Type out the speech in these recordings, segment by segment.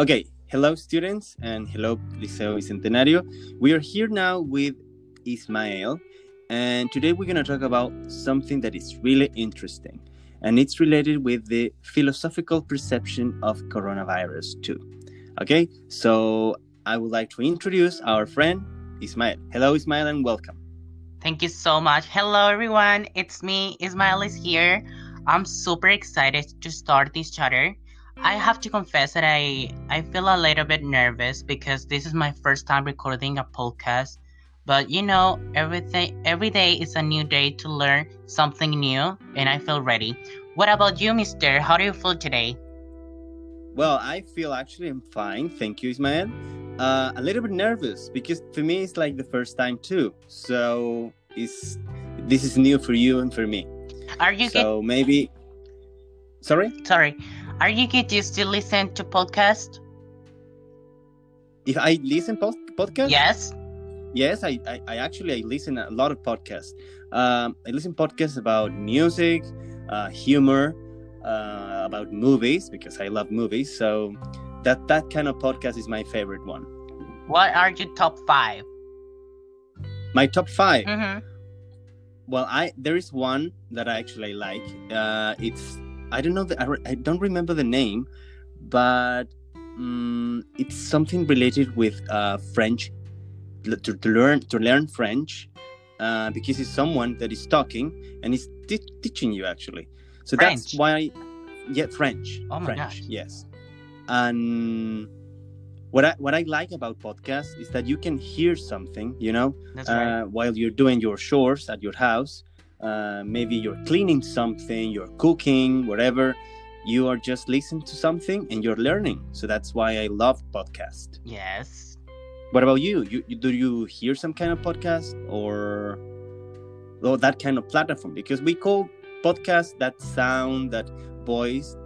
Okay, hello students and hello Liceo Bicentenario. We are here now with Ismael and today we're going to talk about something that is really interesting and it's related with the philosophical perception of coronavirus too. Okay, so I would like to introduce our friend Ismael. Hello Ismael and welcome. Thank you so much. Hello everyone, it's me, Ismael is here. I'm super excited to start this chatter I have to confess that I I feel a little bit nervous because this is my first time recording a podcast. But you know, everything every day is a new day to learn something new, and I feel ready. What about you, Mister? How do you feel today? Well, I feel actually I'm fine. Thank you, Ismael. Uh, a little bit nervous because for me it's like the first time too. So it's this is new for you and for me. Are you so get- maybe? Sorry. Sorry. Are you get used to listen to podcast? If I listen post podcast? Yes. Yes, I, I, I, actually I listen a lot of podcasts. Um, I listen podcasts about music, uh, humor, uh, about movies because I love movies. So that that kind of podcast is my favorite one. What are your top five? My top 5 mm-hmm. Well, I there is one that I actually like. Uh, it's I don't know the, I, I don't remember the name, but um, it's something related with uh, French to, to learn to learn French uh, because it's someone that is talking and is t- teaching you actually. So French. that's why, I, yeah, French. Oh my French, gosh. Yes, and what I what I like about podcasts is that you can hear something, you know, uh, while you're doing your chores at your house, uh, maybe you're cleaning something, you're cooking, whatever. You are just listening to something and you're learning. So that's why I love podcast. Yes. What about you? You, you do you hear some kind of podcast or or that kind of platform? Because we call podcast that sound, that voice,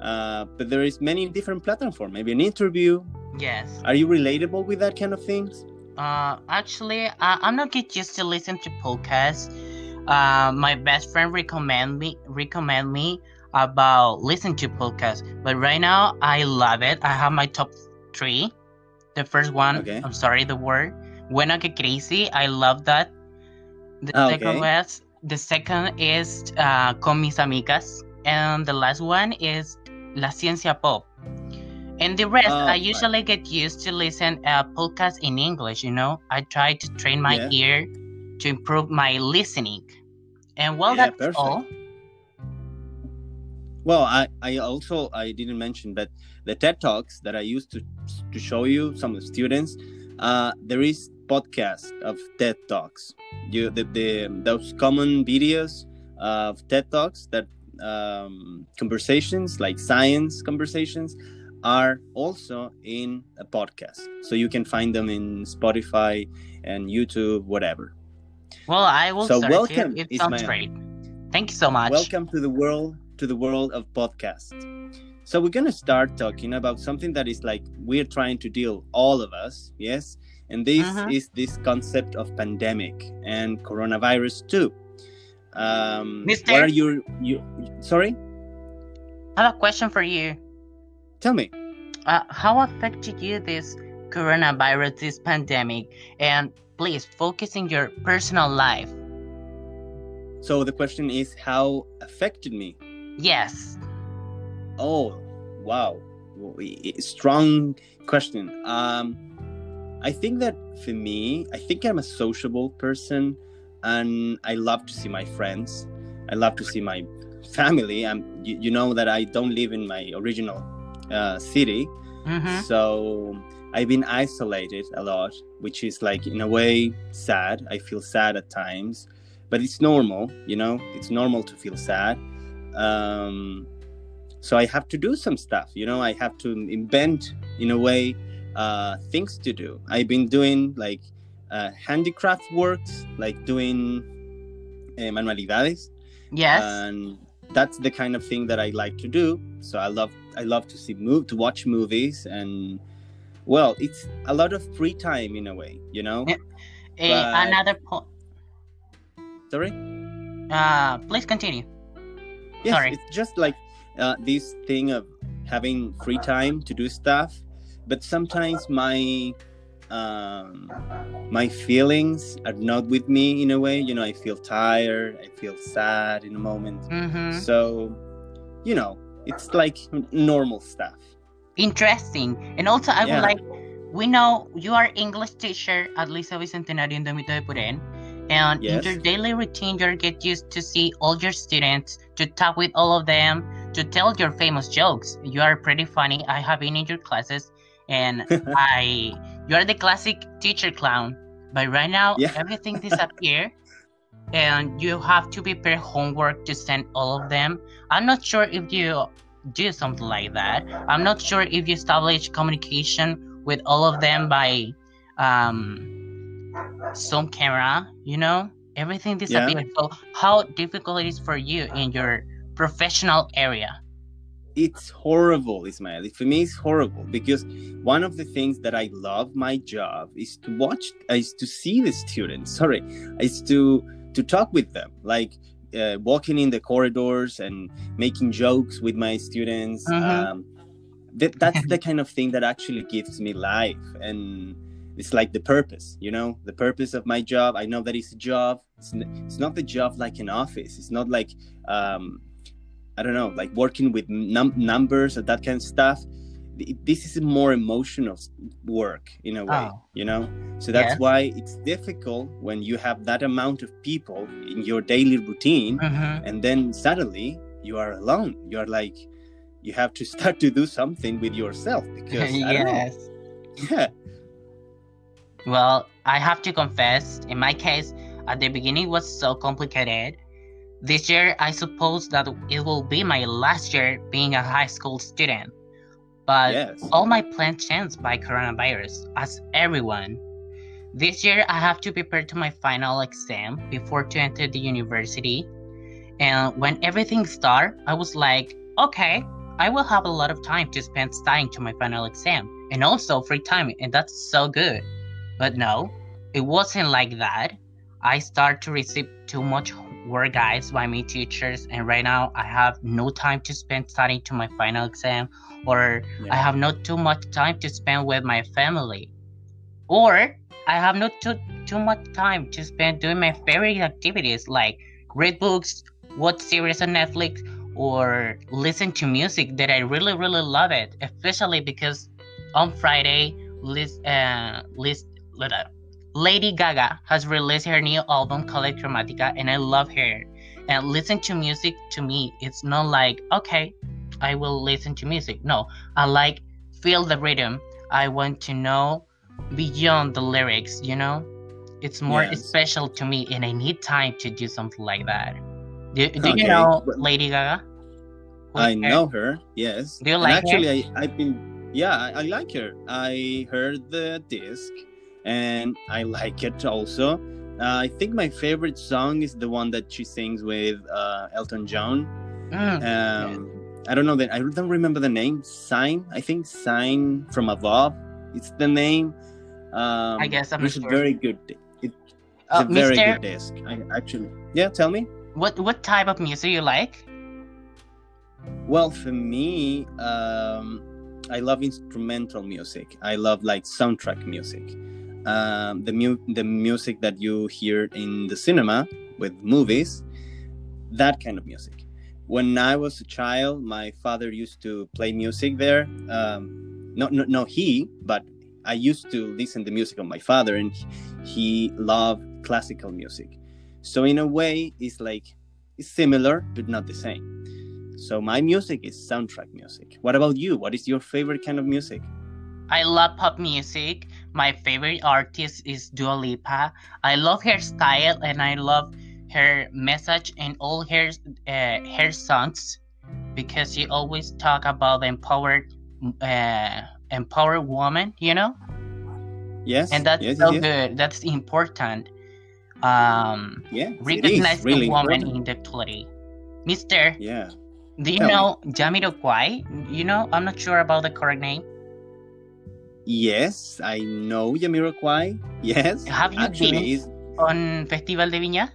uh, but there is many different platform. Maybe an interview. Yes. Are you relatable with that kind of things? Uh, actually, I, I'm not get used to listen to podcasts uh, my best friend recommend me recommend me about listen to podcasts. But right now, I love it. I have my top three. The first one, okay. I'm sorry, the word Buena que crazy. I love that. The ah, second was the second is uh, con mis amigas, and the last one is La Ciencia Pop. And the rest, I usually get used to listen uh, podcasts in English. You know, I try to train my yeah. ear to improve my listening. And well, yeah, that's perfect. all. Well, I, I also I didn't mention but the TED Talks that I used to to show you some of the students, uh, there is podcast of TED Talks. You the, the those common videos of TED Talks that um, conversations like science conversations are also in a podcast, so you can find them in Spotify and YouTube, whatever. Well, I will. So welcome. It, it sounds great. Thank you so much. Welcome to the world to the world of podcast. So we're gonna start talking about something that is like we're trying to deal all of us, yes. And this uh-huh. is this concept of pandemic and coronavirus too. Um, Mister, what are your you? Sorry. I have a question for you. Tell me. Uh, how affected you this coronavirus, this pandemic, and please focus in your personal life. So the question is how affected me? Yes. Oh, wow. Strong question. Um I think that for me, I think I'm a sociable person and I love to see my friends. I love to see my family. I'm you, you know that I don't live in my original uh, city. Mm-hmm. So I've been isolated a lot, which is like in a way sad. I feel sad at times, but it's normal, you know, it's normal to feel sad. Um, so I have to do some stuff, you know, I have to invent in a way uh, things to do. I've been doing like uh, handicraft works, like doing uh, manualidades. Yes. And that's the kind of thing that I like to do. So I love I love to see move to watch movies and well it's a lot of free time in a way you know yeah. but... another point sorry uh please continue yes, sorry it's just like uh, this thing of having free time to do stuff but sometimes my um, my feelings are not with me in a way. You know, I feel tired, I feel sad in a moment. Mm-hmm. So, you know, it's like normal stuff. Interesting. And also, I Yeah. would like, we know you are English teacher at Liceo Bicentenario in Domito de Purén. And in your daily routine, you get used to see all your students, to talk with all of them, to tell your famous jokes. You are pretty funny. I have been in your classes, and I, you are the classic teacher clown. But right now, Yeah. everything disappear, and you have to prepare homework to send all of them. I'm not sure if you do something like that. I'm not sure if you establish communication with all of them by um, Zoom camera. You know, everything disappeared. So, how difficult it is for you in your professional area? it's horrible, Ismael. For me, it's horrible because one of the things that I love my job is to watch, is to see the students. Sorry, is to to talk with them, like uh, walking in the corridors and making jokes with my students. Mhm. Um, that, that's the kind of thing that actually gives me life and it's like the purpose you know the purpose of my job i know that it's a job it's, n- it's not the job like an office it's not like um, I don't know, like working with num- numbers and that kind of stuff. Th- This is more emotional work in a way, Oh. you know. So that's Yes. why it's difficult when you have that amount of people in your daily routine, Mm-hmm. and then suddenly you are alone. You are like, you have to start to do something with yourself because I don't know. yes. yeah, Well, I have to confess, in my case, at the beginning was so complicated. This year, I suppose that it will be my last year being a high school student. But yes, all my plans changed by coronavirus, as everyone. This year, I have to prepare to my final exam before to enter the university. And when everything started, I was like, okay, I will have a lot of time to spend studying to my final exam and also free time, and that's so good. But no, it wasn't like that. I start to receive too much work guides by me teachers, and right now I have no time to spend studying to my final exam, or I have not too much time to spend with my family, or I have not too too much time to spend doing my favorite activities like read books, watch series on Netflix, or listen to music that I really really love it, especially because on Friday, Liz, uh, Liz, Lady Gaga has released her new album called Chromatica, and I love her. And listen to music to me, it's not like okay, I will listen to music. No, I like feel the rhythm. I want to know beyond the lyrics. You know, it's more Yes. special to me, and I need time to do something like that. Do, do Okay, you know Lady Gaga? Who's I her? know her. Yes. Do you And like her? actually, I, I've been. Yeah, I, I like her. I heard the disc, and I like it also. Uh, I think my favorite song is the one that she sings with uh, Elton John. Mm, Um, I don't know that. I don't remember the name. Sine. I think Sine from Above. It's the name. Um, I guess I'm it's a sure. very good. It's Uh, a very Mr. good disc. I actually. Yeah, tell me. What what type of music you like? Well, for me, um, I love instrumental music. I love like soundtrack music. Um, the mu- the music that you hear in the cinema with movies, that kind of music. When I was a child, my father used to play music there. Um, no, no, no, he, but I used to listen to music of my father, and he loved classical music. So in a way, it's like it's similar but not the same. So my music is soundtrack music. What about you? What is your favorite kind of music? I love pop music. My favorite artist is Dua Lipa. I love her style and I love her message and all her uh, her songs because she always talk about empowered uh, empowered woman, you know, Yes, and that's yes, so yes, good. That's important. Um, Yeah, recognize really the woman important. individually. Mister, Yeah, do you Tell me. know Jamiroquai? You know, I'm not sure about the correct name. Yes, I know Jamiroquai. Yes, Have you actually, been- On Festival de Viña?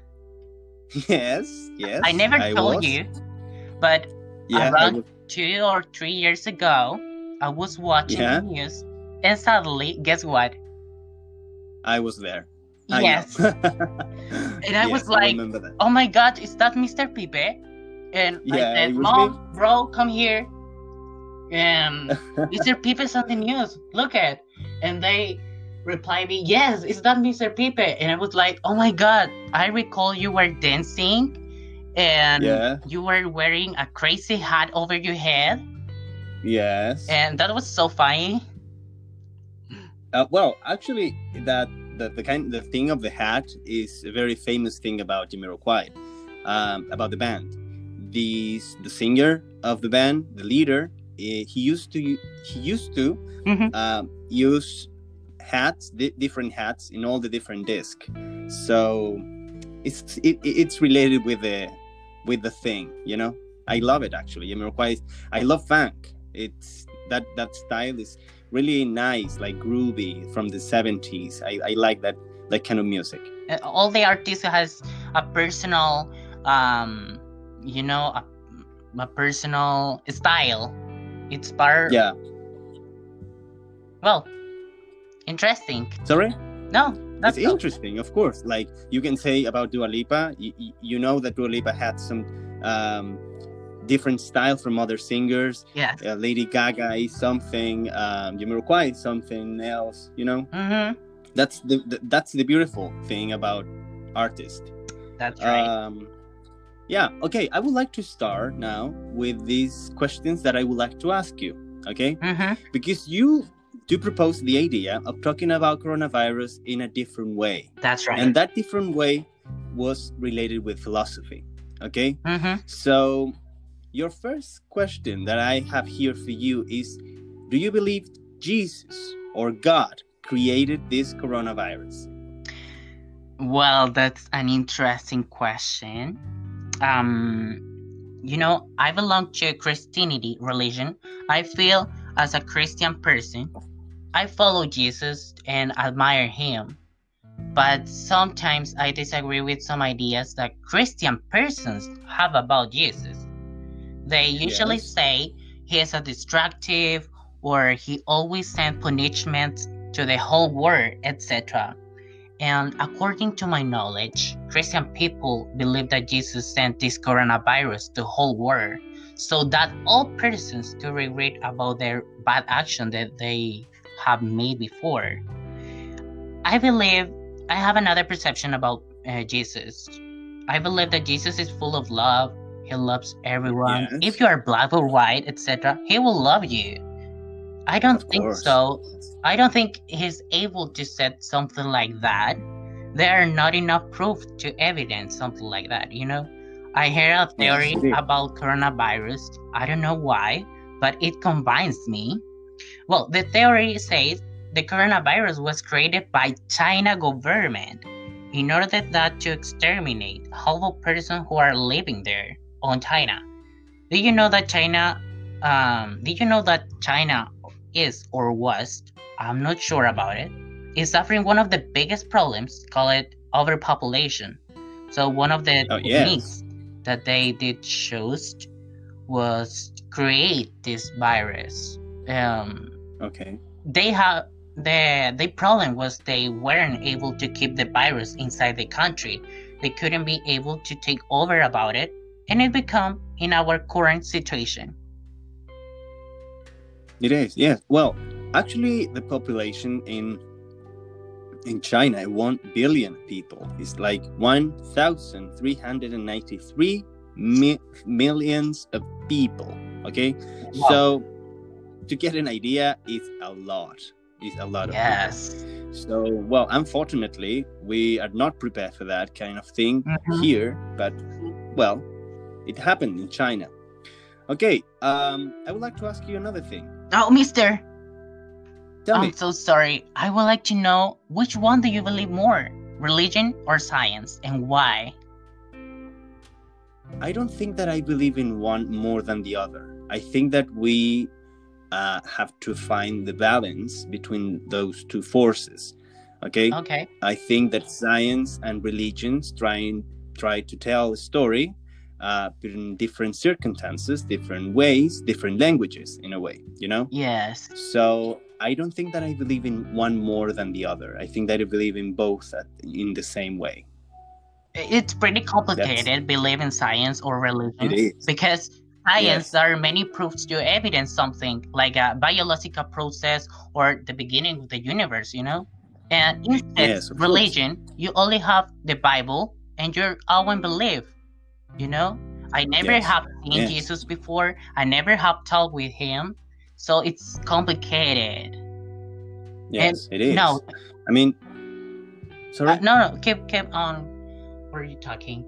yes, yes. I never told was. you, but Yeah, around two or three years ago, I was watching Yeah. the news And suddenly, guess what? I was there. I Yes. And I was like, that. Oh my god, is that Mr. Pipe? And I said, Mom, bro, come here. And Mr. Pipe's on the news. Look at. And they reply me, Yes, it's that Mr. Pipe? And I was like, Oh my god, I recall you were dancing and Yeah. you were wearing a crazy hat over your head. yes. And that was so funny. Uh, well, actually, that the, the kind the thing of the hat is a very famous thing about Jamiroquai, um, about the band. The the singer of the band, the leader, he used to he used to Mhm. um, use hats, di- different hats in all the different discs So it's it, it's related with the with the thing, you know. I love it actually. Jamiroquai, is- I love funk. It's that that style is really nice, like groovy from the 70s. I, I like that that kind of music. Uh, all the artist has a personal um you know a, a personal style it's part Yeah. well interesting Sorry? no that's it's interesting, of course. Like you can say about Dua Lipa, you, you know that Dua Lipa had some um, different style from other singers. yes Uh, Lady Gaga is something, um, Jamiroquai is something else. You know, mm-hmm. that's the, the that's the beautiful thing about artists. that's right Um, yeah, okay. I would like to start now with these questions that I would like to ask you. Okay, mm-hmm. because you do propose the idea of talking about coronavirus in a different way, that's right and that different way was related with philosophy. Okay, mm-hmm. so your first question that I have here for you is: Do you believe Jesus or God created this coronavirus? well that's an interesting question um you know i belong to christianity religion. I feel as a christian person i follow jesus and admire him. But sometimes i disagree with some ideas that christian persons have about jesus. They usually Yes. say he is a destructive or he always sends punishment to the whole world etc and according to my knowledge, Christian people believe that Jesus sent this coronavirus to the whole world so that all persons to regret about their bad action that they have made before. I believe I have another perception about uh, Jesus. I believe that Jesus is full of love. He loves everyone. Yes. If you are black or white, etc., he will love you. I don't Of think course. so. I don't think he's able to set something like that. There are not enough proof to evidence something like that, you know? I heard a theory about coronavirus. I don't know why, but it combines me. Well, the theory says the coronavirus was created by China government in order that to exterminate all the persons who are living there on China. Did you know that China um did you know that China is or was I'm not sure about it, is suffering one of the biggest problems, call it overpopulation. So one of the Oh, yes. that they did choose was create this virus. Um, Okay. they have the the problem was they weren't able to keep the virus inside the country. They couldn't be able to take over about it, and it become in our current situation. It is, yes. Well, actually, the population in in China, one billion people, is like one thousand three hundred and ninety-three mi- millions of people. Okay, Wow. so to get an idea, it's a lot. It's a lot of people. Yes. So, well, unfortunately, we are not prepared for that kind of thing Mhm. here, but well, it happened in China. Okay, um, I would like to ask you another thing. Oh, Mister. Tell I'm me, so sorry. I would like to know which one do you believe more, religion or science, and why? I don't think that I believe in one more than the other. I think that we uh, have to find the balance between those two forces. Okay, Okay. I think that science and religions trying try to tell a story, uh, in different circumstances, different ways, different languages, in a way. You know. Yes. So I don't think that I believe in one more than the other. I think that I believe in both at, in the same way. It's pretty complicated believe in science or religion It is. because science Yes. there are many proofs to evidence something like a biological process or the beginning of the universe you know and instead Yes, of course. religion you only have the bible and your own belief you know i never Yes. have seen Yes. jesus before i never have talked with him so it's complicated Yes, it is. no I mean, sorry. uh, no no keep keep on what are you talking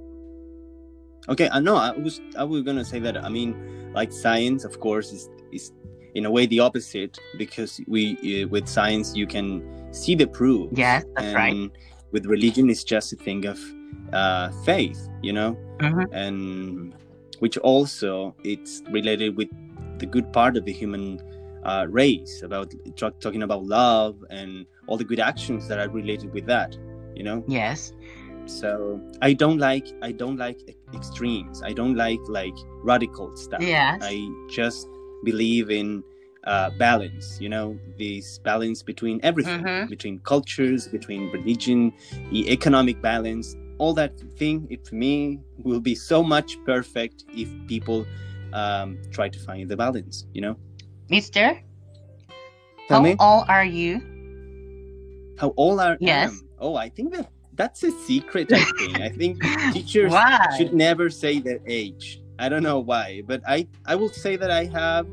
Okay, I know. I was I was gonna say that. I mean, like science, of course, is is in a way the opposite because we uh, with science you can see the proof. yes that's and right With religion, it's just a thing of uh, faith, you know, Mhm. and which also it's related with the good part of the human uh, race about talk, talking about love and all the good actions that are related with that, you know? Yes. So i don't like i don't like extremes. I don't like like radical stuff. Yes. I just believe in uh, balance you know? This balance between everything. Mhm. between cultures between religion the economic balance all that thing it for me will be so much perfect if people um, try to find the balance you know mister tell how me old are you how old are Yes. am. oh i think that that's a secret i think i think teachers Why? should never say their age. I don't know why, but I I will say that I have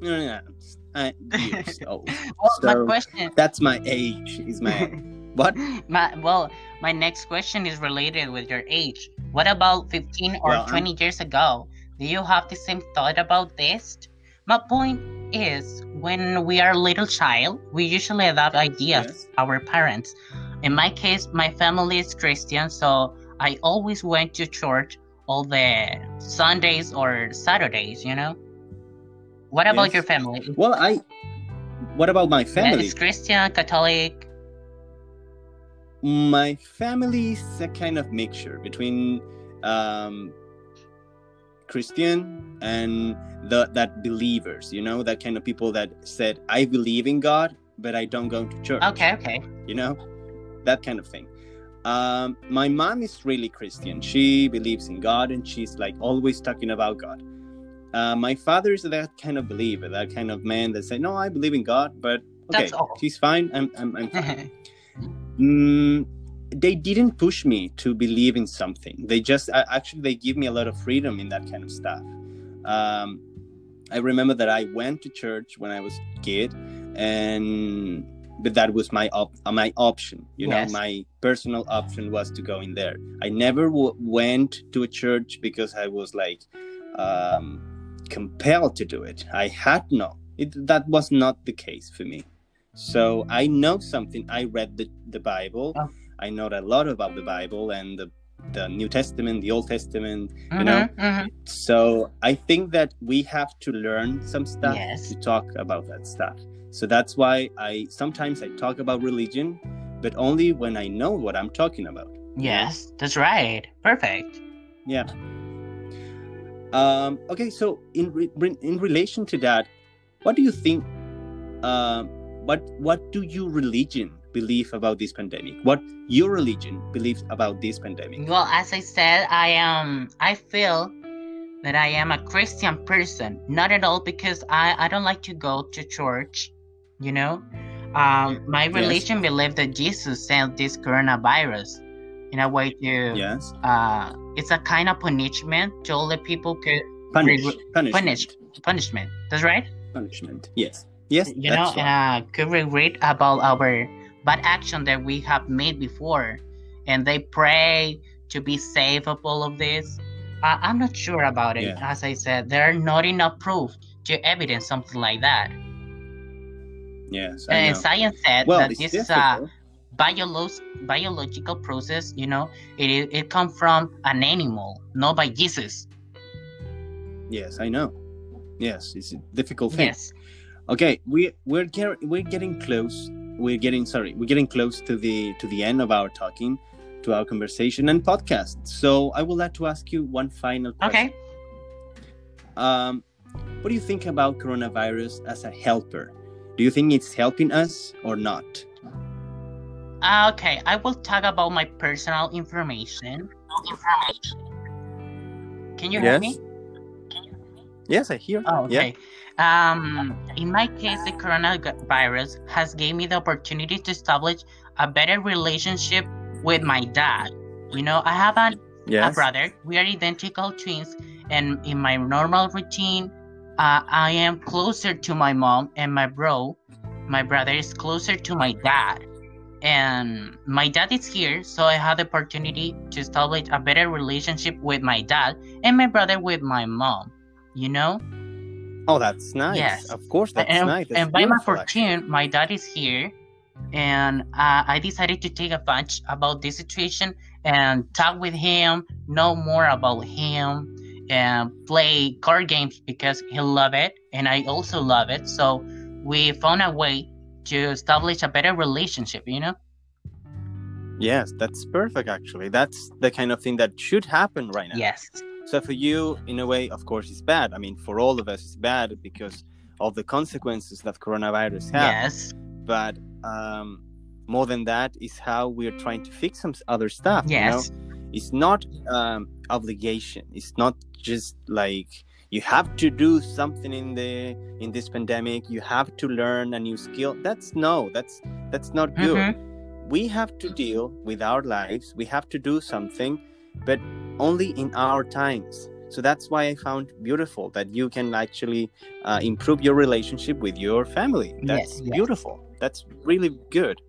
no no no years old. Well, my question. That's my age. Is my what? my well, my next question is related with your age. What about 15 or Well, I'm- 20 years ago? Do you have the same thought about this? My point is, when we are a little child, we usually adopt ideas Yes. our parents. In my case, my family is Christian, so I always went to church all the Sundays or Saturdays. You know. What about Yes. your family? Well, I. What about my Yeah, family? Is Christian, Catholic? My family is a kind of mixture between um, Christian and the that believers. You know, that kind of people that said, "I believe in God, but I don't go to church." Okay, okay. you know that kind of thing um, my mom is really christian she believes in god and she's like always talking about god uh, my father is that kind of believer that kind of man that say no i believe in god but okay she's fine i'm, I'm, I'm fine mm, they didn't push me to believe in something. They just uh, actually they give me a lot of freedom in that kind of stuff. Um, i remember that i went to church when i was a kid and but that was my op- uh, my option you Yes. know my personal option was to go in there. I never w- went to a church because i was like um, compelled to do it. I had no. It, that was not the case for me so i know something i read the, the bible Oh. i know a lot about the bible and the, the new testament the old testament you know Mhm, mhm. so i think that we have to learn some stuff Yes. to talk about that stuff so that's why i sometimes i talk about religion but only when i know what i'm talking about Yes, that's right. Perfect. yeah um okay so in re- in relation to that what do you think um what what do your religion believe about this pandemic what your religion believes about this pandemic Well, as I said, I am. I feel that I am a Christian person. Not at all because I I don't like to go to church. You know, um, my Yes. religion believes that Jesus sent this coronavirus in a way to. yes Uh, it's a kind of punishment to all the people could punish punishment punishment. That's right. punishment yes yes you know, right. uh, could we read about our bad action that we have made before, and they pray to be safe of all of this? Uh, I'm not sure about it. Yeah. As I said, there are not enough proof to evidence something like that. yes I And science said well that this is a biolo- biological process. You know, it it, it comes from an animal, not by Jesus. Yes, I know. Yes, it's a difficult thing. Yes. Okay, we we're get, we're getting close. We're getting sorry. We're getting close to the to the end of our talking, to our conversation and podcast. So I would like to ask you one final question. Okay. Um, what do you think about coronavirus as a helper do you think it's helping us or not? Uh, okay, I will talk about my personal information. Information. Can you hear me? Yes, I hear. Oh, Yeah. okay. Um, in my case, the coronavirus has gave me the opportunity to establish a better relationship with my dad. You know, I have an, a brother. We are identical twins, and in my normal routine, uh, I am closer to my mom, and my bro, my brother, is closer to my dad. And my dad is here, so I had the opportunity to establish a better relationship with my dad, and my brother with my mom. You know. Oh, that's nice. Yes. Of course, that's and, nice. That's and by my fortune, my dad is here, and uh, I decided to take a bunch about this situation and talk with him, know more about him, and play card games because he love it, and I also love it. So we found a way to establish a better relationship. You know? Yes, that's perfect. Actually, that's the kind of thing that should happen right now. Yes. So for you, in a way, of course, it's bad. I mean, for all of us, it's bad because of the consequences that coronavirus has. Yes. But um, more than that is how we're trying to fix some other stuff. You know? Yes. It's not um, obligation. It's not just like you have to do something in the in this pandemic. You have to learn a new skill. That's no. That's that's not good Mhm. we have to deal with our lives we have to do something but only in our times so that's why i found beautiful that you can actually uh, improve your relationship with your family that's Yes, yes. beautiful that's really good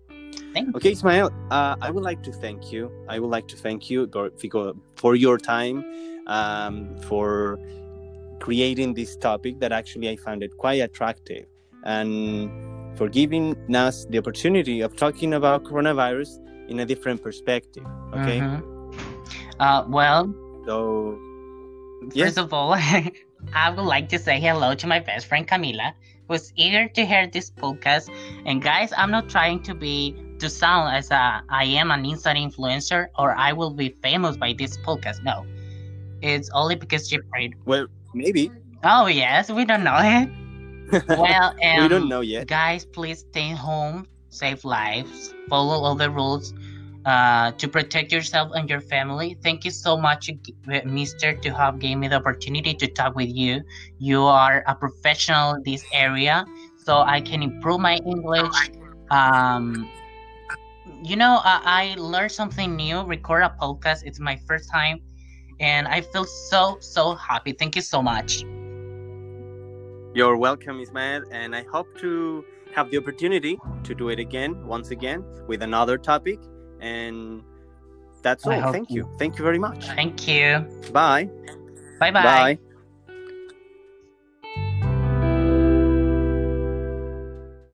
Thank you. okay ismael uh, i would like to thank you i would like to thank you for your time um, for creating this topic that actually i found it quite attractive and for giving us the opportunity of talking about coronavirus in a different perspective. Okay, Mhm. Uh, well, so First of all, I would like to say hello to my best friend Camila, who's eager to hear this podcast. And guys, I'm not trying to be to sound as a I am an instant influencer or I will be famous by this podcast. No, it's only because she prayed. well, maybe Oh yes, we don't know it. Well, um, we don't know yet. Guys, please stay home, save lives, follow all the rules uh, to protect yourself and your family. Thank you so much, Mister, to have gave me the opportunity to talk with you. You are a professional in this area, so I can improve my English. Um, you know, I, I learned something new. Record a podcast. It's my first time, and I feel so so happy. Thank you so much. You're welcome, Ismael, and I hope to have the opportunity to do it again, once again, with another topic. And that's I all. Thank you- you. Thank you very much. Thank you. Bye. Bye bye. Bye.